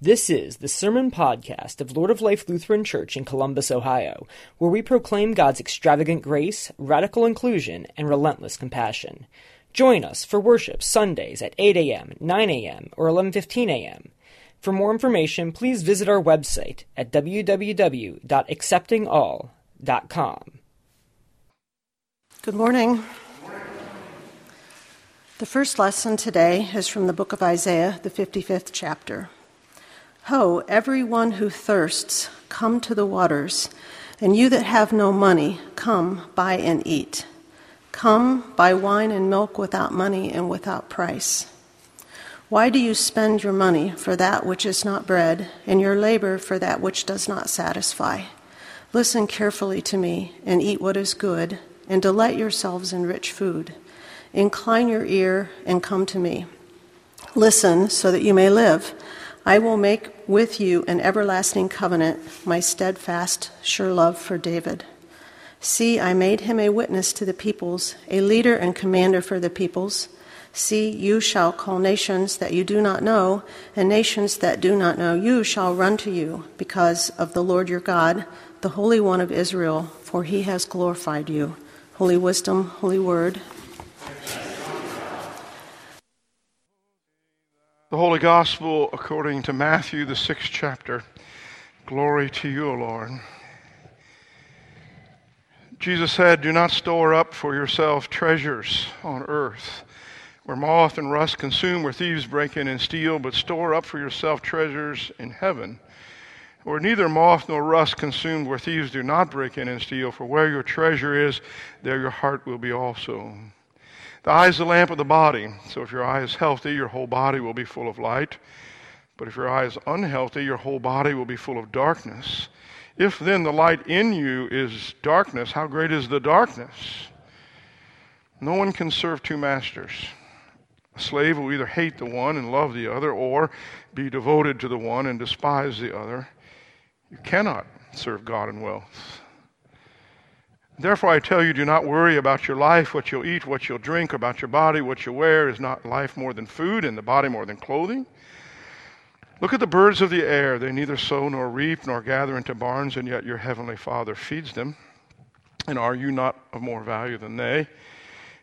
This is the Sermon Podcast of Lord of Life Lutheran Church in Columbus, Ohio, where we proclaim God's extravagant grace, radical inclusion, and relentless compassion. Join us for worship Sundays at 8 a.m., 9 a.m., or 11:15 a.m. For more information, please visit our website at www.acceptingall.com. Good morning. The first lesson today is from the book of Isaiah, the 55th chapter. Ho, everyone who thirsts, come to the waters, and you that have no money, come, buy and eat. Come, buy wine and milk without money and without price. Why do you spend your money for that which is not bread, and your labor for that which does not satisfy? Listen carefully to me, and eat what is good, and delight yourselves in rich food. Incline your ear and come to me. Listen so that you may live. I will make with you an everlasting covenant, my steadfast, sure love for David. See, I made him a witness to the peoples, a leader and commander for the peoples. See, you shall call nations that you do not know, and nations that do not know you shall run to you, because of the Lord your God, the Holy One of Israel, for he has glorified you. Holy wisdom, holy word, Holy Gospel according to Matthew, the sixth chapter. Glory to you, O Lord. Jesus said, Do not store up for yourself treasures on earth, where moth and rust consume, where thieves break in and steal, but store up for yourself treasures in heaven, where neither moth nor rust consume, where thieves do not break in and steal. For where your treasure is, there your heart will be also. The eye is the lamp of the body. So if your eye is healthy, your whole body will be full of light. But if your eye is unhealthy, your whole body will be full of darkness. If then the light in you is darkness, how great is the darkness? No one can serve two masters. A slave will either hate the one and love the other, or be devoted to the one and despise the other. You cannot serve God and wealth. Therefore, I tell you, do not worry about your life, what you'll eat, what you'll drink, about your body, what you wear. Is not life more than food, and the body more than clothing? Look at the birds of the air. They neither sow nor reap nor gather into barns, and yet your heavenly Father feeds them. And are you not of more value than they?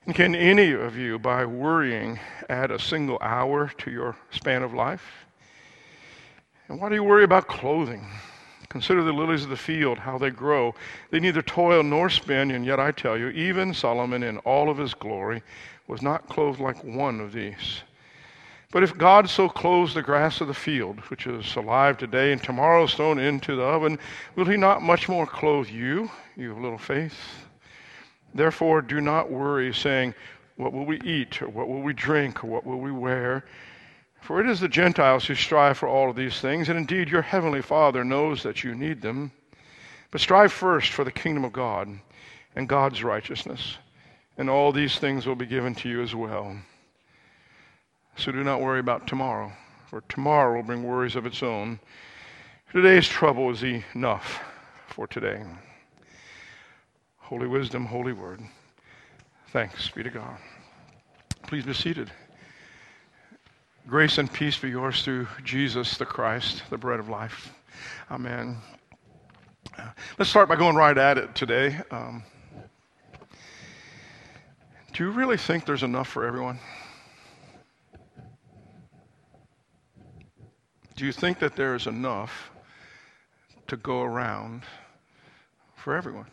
And can any of you, by worrying, add a single hour to your span of life? And why do you worry about clothing? Consider the lilies of the field, how they grow. They neither toil nor spin, and yet I tell you, even Solomon in all of his glory was not clothed like one of these. But if God so clothes the grass of the field, which is alive today and tomorrow thrown into the oven, will he not much more clothe you, you of little faith? Therefore, do not worry, saying, What will we eat, or what will we drink, or what will we wear? For it is the Gentiles who strive for all of these things, and indeed your heavenly Father knows that you need them. But strive first for the kingdom of God and God's righteousness, and all these things will be given to you as well. So do not worry about tomorrow, for tomorrow will bring worries of its own. Today's trouble is enough for today. Holy wisdom, holy word. Thanks be to God. Please be seated. Grace and peace be yours through Jesus the Christ, the bread of life. Amen. Let's start by going right at it today. Um, do you really think there's enough for everyone? Do you think that there is enough to go around for everyone?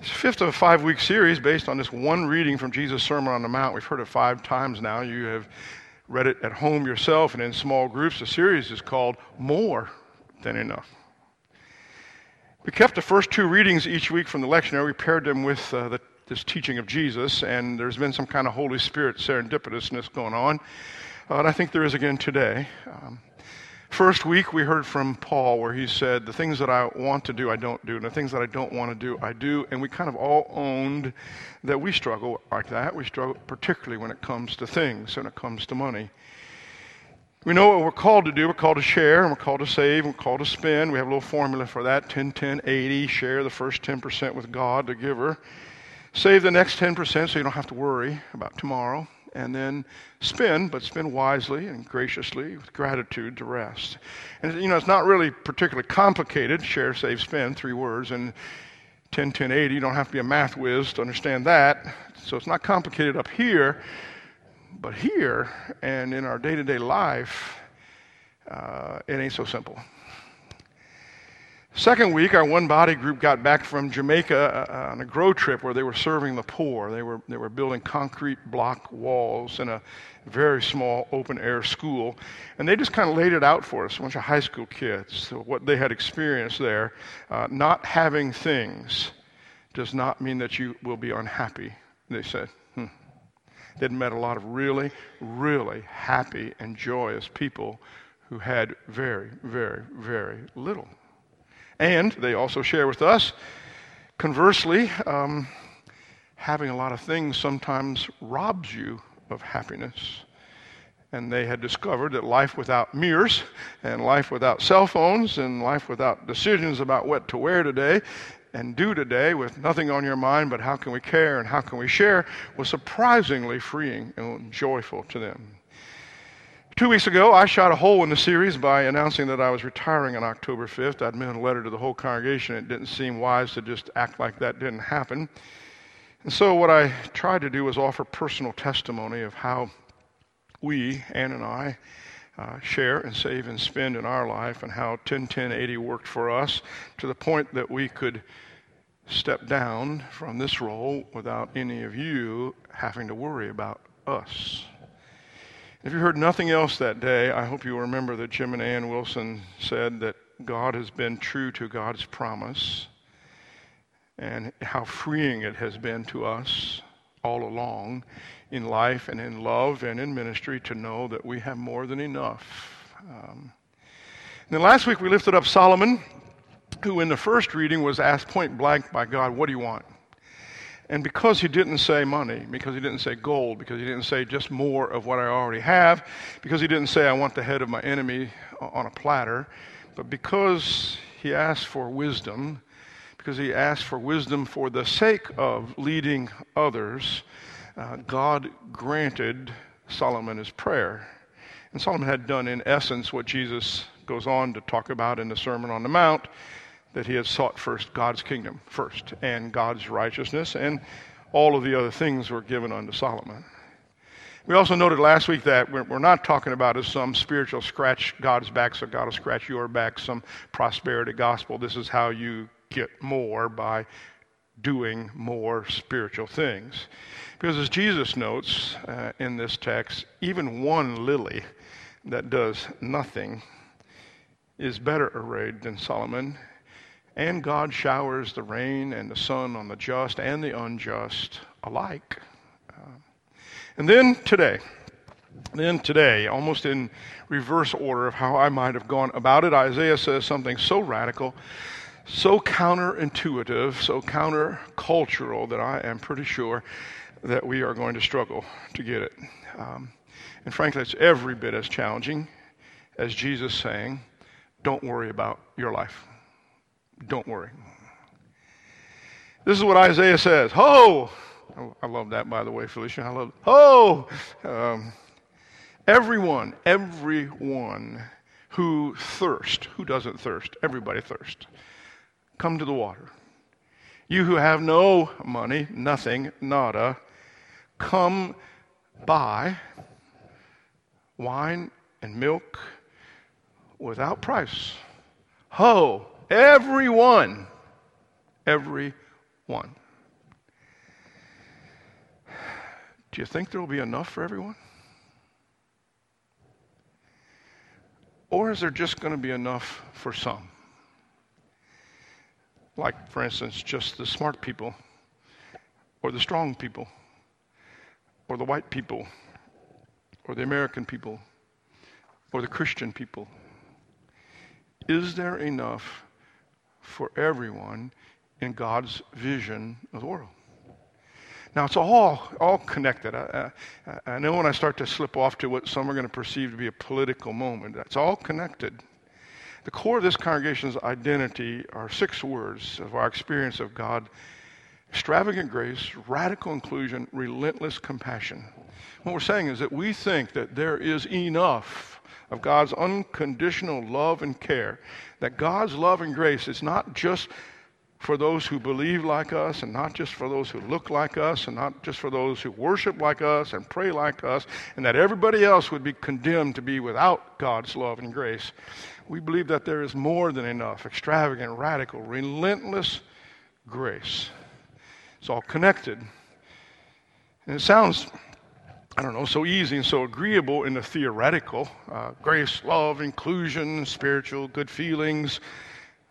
It's fifth of a five week series based on this one reading from Jesus' Sermon on the Mount. We've heard it five times now. You have read it at home yourself and in small groups. The series is called More Than Enough. We kept the first two readings each week from the lectionary. We paired them with uh, the, this teaching of Jesus, and there's been some kind of Holy Spirit serendipitousness going on. Uh, and I think there is again today. Um, First week, we heard from Paul where he said, The things that I want to do, I don't do, and the things that I don't want to do, I do. And we kind of all owned that we struggle like that. We struggle particularly when it comes to things, when it comes to money. We know what we're called to do. We're called to share, and we're called to save, and we're called to spend. We have a little formula for that 10, 10, 80. Share the first 10% with God, the giver. Save the next 10% so you don't have to worry about tomorrow. And then spend, but spend wisely and graciously with gratitude to rest. And you know, it's not really particularly complicated. Share, save, spend, three words. And 10, 10, 80, you don't have to be a math whiz to understand that. So it's not complicated up here, but here and in our day to day life, uh, it ain't so simple. Second week, our one body group got back from Jamaica uh, uh, on a grow trip where they were serving the poor. They were, they were building concrete block walls in a very small open air school. And they just kind of laid it out for us, a bunch of high school kids, so what they had experienced there. Uh, not having things does not mean that you will be unhappy, they said. Hmm. They'd met a lot of really, really happy and joyous people who had very, very, very little. And they also share with us, conversely, um, having a lot of things sometimes robs you of happiness. And they had discovered that life without mirrors, and life without cell phones, and life without decisions about what to wear today and do today, with nothing on your mind but how can we care and how can we share, was surprisingly freeing and joyful to them. Two weeks ago, I shot a hole in the series by announcing that I was retiring on October 5th. I'd mailed a letter to the whole congregation. It didn't seem wise to just act like that didn't happen. And so, what I tried to do was offer personal testimony of how we, Ann and I, uh, share and save and spend in our life, and how 10 10 80 worked for us to the point that we could step down from this role without any of you having to worry about us. If you heard nothing else that day, I hope you remember that Jim and Ann Wilson said that God has been true to God's promise and how freeing it has been to us all along in life and in love and in ministry to know that we have more than enough. Um, then last week we lifted up Solomon, who in the first reading was asked point blank by God, What do you want? And because he didn't say money, because he didn't say gold, because he didn't say just more of what I already have, because he didn't say I want the head of my enemy on a platter, but because he asked for wisdom, because he asked for wisdom for the sake of leading others, uh, God granted Solomon his prayer. And Solomon had done, in essence, what Jesus goes on to talk about in the Sermon on the Mount that he had sought first God's kingdom first and God's righteousness, and all of the other things were given unto Solomon. We also noted last week that we're not talking about as some spiritual scratch God's back so God will scratch your back, some prosperity gospel. This is how you get more by doing more spiritual things. Because as Jesus notes uh, in this text, even one lily that does nothing is better arrayed than Solomon and God showers the rain and the sun on the just and the unjust alike. Uh, and then today, then today, almost in reverse order of how I might have gone about it, Isaiah says something so radical, so counterintuitive, so countercultural that I am pretty sure that we are going to struggle to get it. Um, and frankly, it's every bit as challenging as Jesus saying, Don't worry about your life. Don't worry. This is what Isaiah says. Ho! Oh, I love that, by the way, Felicia. I love it. Ho! Um, everyone, everyone who thirst, who doesn't thirst? Everybody thirst. Come to the water. You who have no money, nothing, nada, come buy wine and milk without price. Ho! Everyone. Everyone. Do you think there will be enough for everyone? Or is there just going to be enough for some? Like, for instance, just the smart people, or the strong people, or the white people, or the American people, or the Christian people. Is there enough for everyone in God's vision of the world. Now, it's all, all connected. I, I, I know when I start to slip off to what some are going to perceive to be a political moment, it's all connected. The core of this congregation's identity are six words of our experience of God Extravagant grace, radical inclusion, relentless compassion. What we're saying is that we think that there is enough of God's unconditional love and care, that God's love and grace is not just for those who believe like us, and not just for those who look like us, and not just for those who worship like us and pray like us, and that everybody else would be condemned to be without God's love and grace. We believe that there is more than enough extravagant, radical, relentless grace. It's all connected. And it sounds, I don't know, so easy and so agreeable in the theoretical uh, grace, love, inclusion, spiritual, good feelings.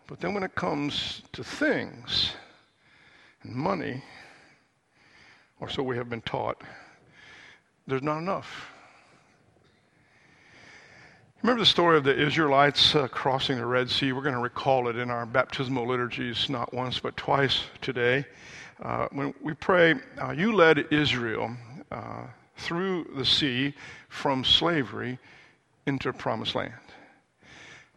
But then when it comes to things and money, or so we have been taught, there's not enough. Remember the story of the Israelites uh, crossing the Red Sea? We're going to recall it in our baptismal liturgies not once but twice today. Uh, when we pray, uh, you led Israel uh, through the sea from slavery into a promised land.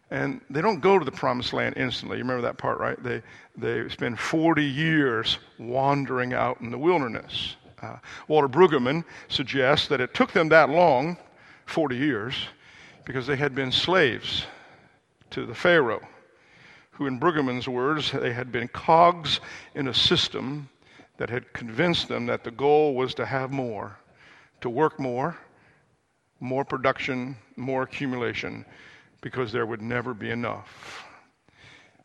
And they don't go to the promised land instantly. You remember that part, right? They, they spend 40 years wandering out in the wilderness. Uh, Walter Brueggemann suggests that it took them that long, 40 years, because they had been slaves to the Pharaoh, who, in Brueggemann's words, they had been cogs in a system that had convinced them that the goal was to have more, to work more, more production, more accumulation because there would never be enough.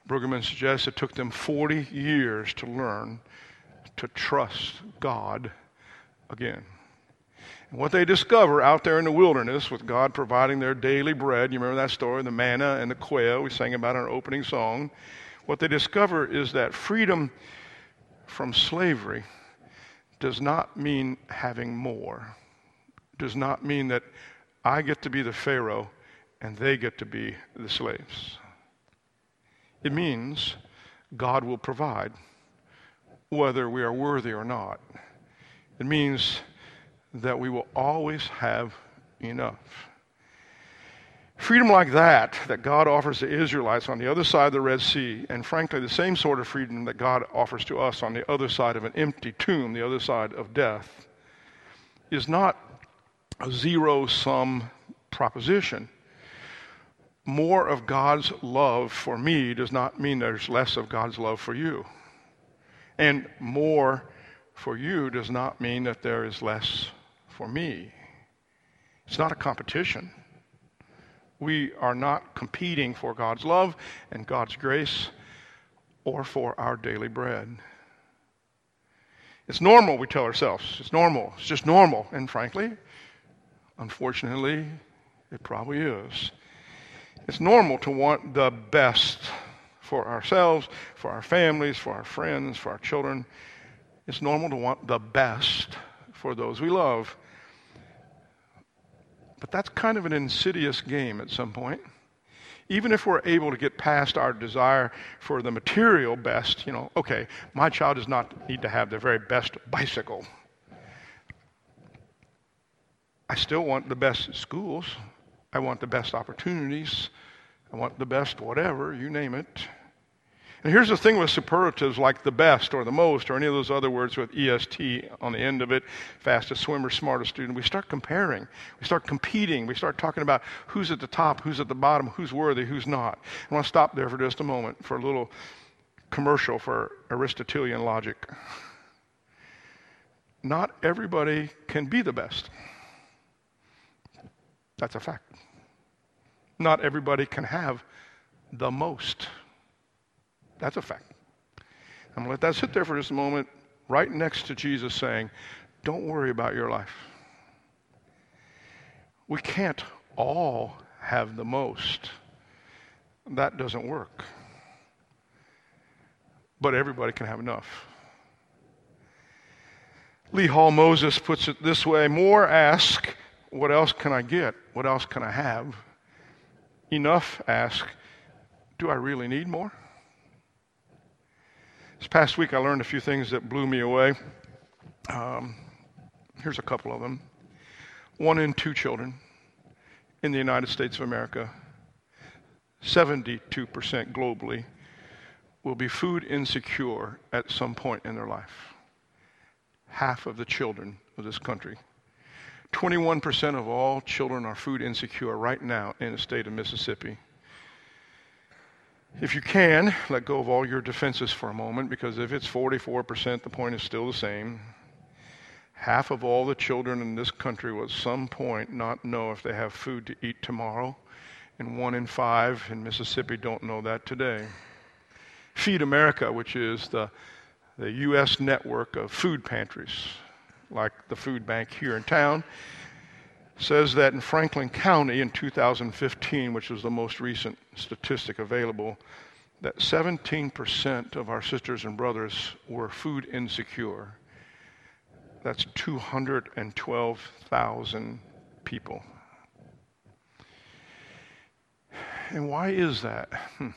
Brueggemann suggests it took them 40 years to learn to trust God again. And what they discover out there in the wilderness with God providing their daily bread, you remember that story, the manna and the quail we sang about in our opening song. What they discover is that freedom from slavery does not mean having more, does not mean that I get to be the Pharaoh and they get to be the slaves. It means God will provide whether we are worthy or not. It means that we will always have enough. Freedom like that, that God offers the Israelites on the other side of the Red Sea, and frankly, the same sort of freedom that God offers to us on the other side of an empty tomb, the other side of death, is not a zero sum proposition more of God's love for me does not mean there's less of God's love for you. And more for you does not mean that there is less for me. It's not a competition. We are not competing for God's love and God's grace or for our daily bread. It's normal, we tell ourselves. It's normal. It's just normal. And frankly, unfortunately, it probably is. It's normal to want the best for ourselves, for our families, for our friends, for our children. It's normal to want the best for those we love. But that's kind of an insidious game at some point. Even if we're able to get past our desire for the material best, you know, okay, my child does not need to have the very best bicycle. I still want the best schools. I want the best opportunities. I want the best whatever, you name it. And here's the thing with superlatives like the best or the most or any of those other words with EST on the end of it fastest swimmer, smartest student. We start comparing. We start competing. We start talking about who's at the top, who's at the bottom, who's worthy, who's not. I want to stop there for just a moment for a little commercial for Aristotelian logic. Not everybody can be the best. That's a fact. Not everybody can have the most. That's a fact. I'm going to let that sit there for just a moment, right next to Jesus saying, Don't worry about your life. We can't all have the most. That doesn't work. But everybody can have enough. Lee Hall Moses puts it this way more ask, What else can I get? What else can I have? enough ask, do I really need more? This past week, I learned a few things that blew me away. Um, here's a couple of them. One in two children in the United States of America, 72% globally, will be food insecure at some point in their life. Half of the children of this country. 21% of all children are food insecure right now in the state of Mississippi. If you can, let go of all your defenses for a moment, because if it's 44%, the point is still the same. Half of all the children in this country will at some point not know if they have food to eat tomorrow, and one in five in Mississippi don't know that today. Feed America, which is the, the U.S. network of food pantries, like the food bank here in town, says that in Franklin County in 2015, which is the most recent statistic available, that 17% of our sisters and brothers were food insecure. That's 212,000 people. And why is that? Hmm.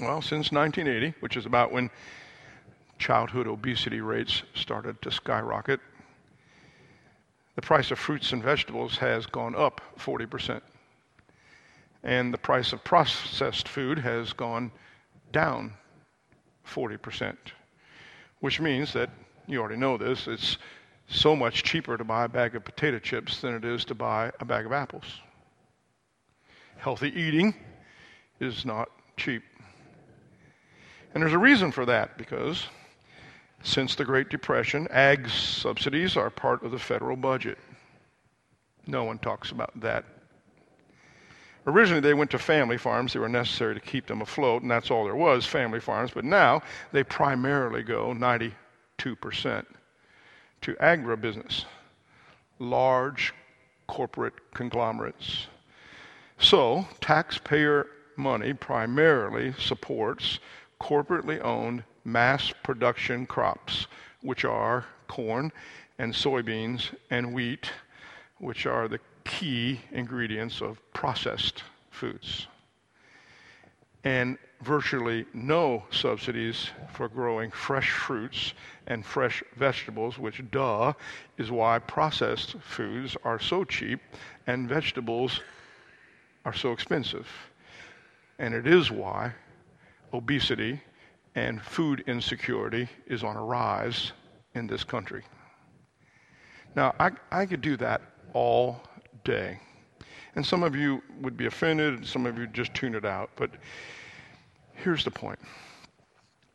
Well, since 1980, which is about when childhood obesity rates started to skyrocket, the price of fruits and vegetables has gone up 40%. And the price of processed food has gone down 40%, which means that you already know this, it's so much cheaper to buy a bag of potato chips than it is to buy a bag of apples. Healthy eating is not cheap. And there's a reason for that because since the Great Depression, ag subsidies are part of the federal budget. No one talks about that. Originally, they went to family farms. They were necessary to keep them afloat, and that's all there was family farms. But now, they primarily go 92% to agribusiness, large corporate conglomerates. So, taxpayer money primarily supports corporately owned mass production crops, which are corn and soybeans and wheat, which are the key ingredients of processed foods. And virtually no subsidies for growing fresh fruits and fresh vegetables, which, duh, is why processed foods are so cheap and vegetables are so expensive. And it is why obesity and food insecurity is on a rise in this country. Now, I, I could do that all day. And some of you would be offended, and some of you just tune it out. But here's the point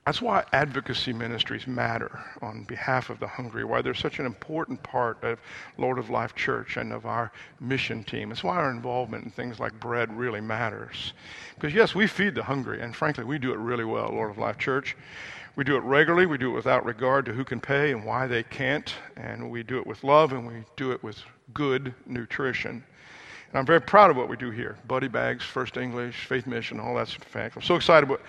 that's why advocacy ministries matter on behalf of the hungry, why they're such an important part of Lord of Life Church and of our mission team. It's why our involvement in things like BREAD really matters. Because, yes, we feed the hungry, and frankly, we do it really well, Lord of Life Church. We do it regularly, we do it without regard to who can pay and why they can't, and we do it with love, and we do it with good nutrition. And I'm very proud of what we do here. Buddy Bags, First English, Faith Mission, all that's fact. I'm so excited about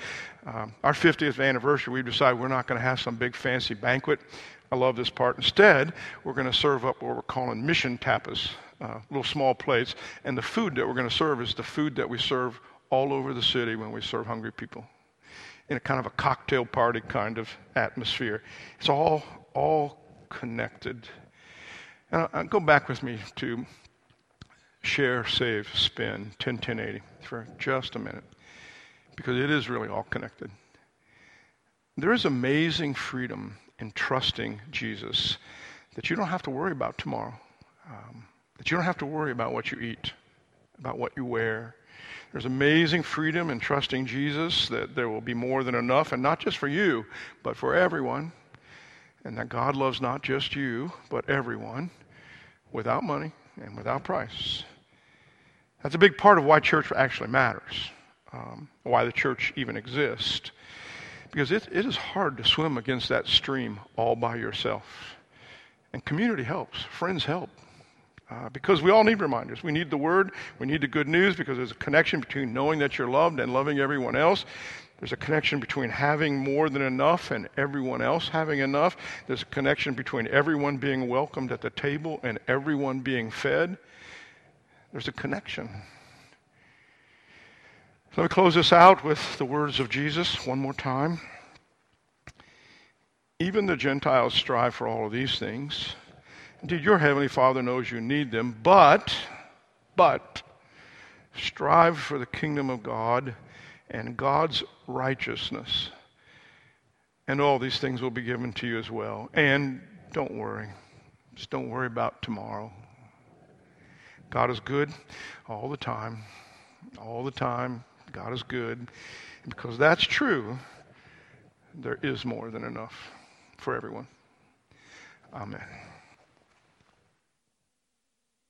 um, our 50th anniversary. We've decided we're not going to have some big fancy banquet. I love this part. Instead, we're going to serve up what we're calling mission tapas, uh, little small plates. And the food that we're going to serve is the food that we serve all over the city when we serve hungry people in a kind of a cocktail party kind of atmosphere. It's all, all connected. And I'll, go back with me to share, save, spend, 10, 10, 80 for just a minute because it is really all connected. There is amazing freedom in trusting Jesus that you don't have to worry about tomorrow, um, that you don't have to worry about what you eat, about what you wear. There's amazing freedom in trusting Jesus that there will be more than enough, and not just for you, but for everyone, and that God loves not just you, but everyone without money and without price. That's a big part of why church actually matters, um, why the church even exists. Because it, it is hard to swim against that stream all by yourself. And community helps, friends help. Uh, because we all need reminders. We need the word, we need the good news because there's a connection between knowing that you're loved and loving everyone else. There's a connection between having more than enough and everyone else having enough. There's a connection between everyone being welcomed at the table and everyone being fed. There's a connection. Let me close this out with the words of Jesus one more time. Even the Gentiles strive for all of these things. Indeed, your heavenly Father knows you need them, but, but, strive for the kingdom of God and God's righteousness. And all these things will be given to you as well. And don't worry. Just don't worry about tomorrow. God is good all the time. All the time. God is good. And because that's true, there is more than enough for everyone. Amen.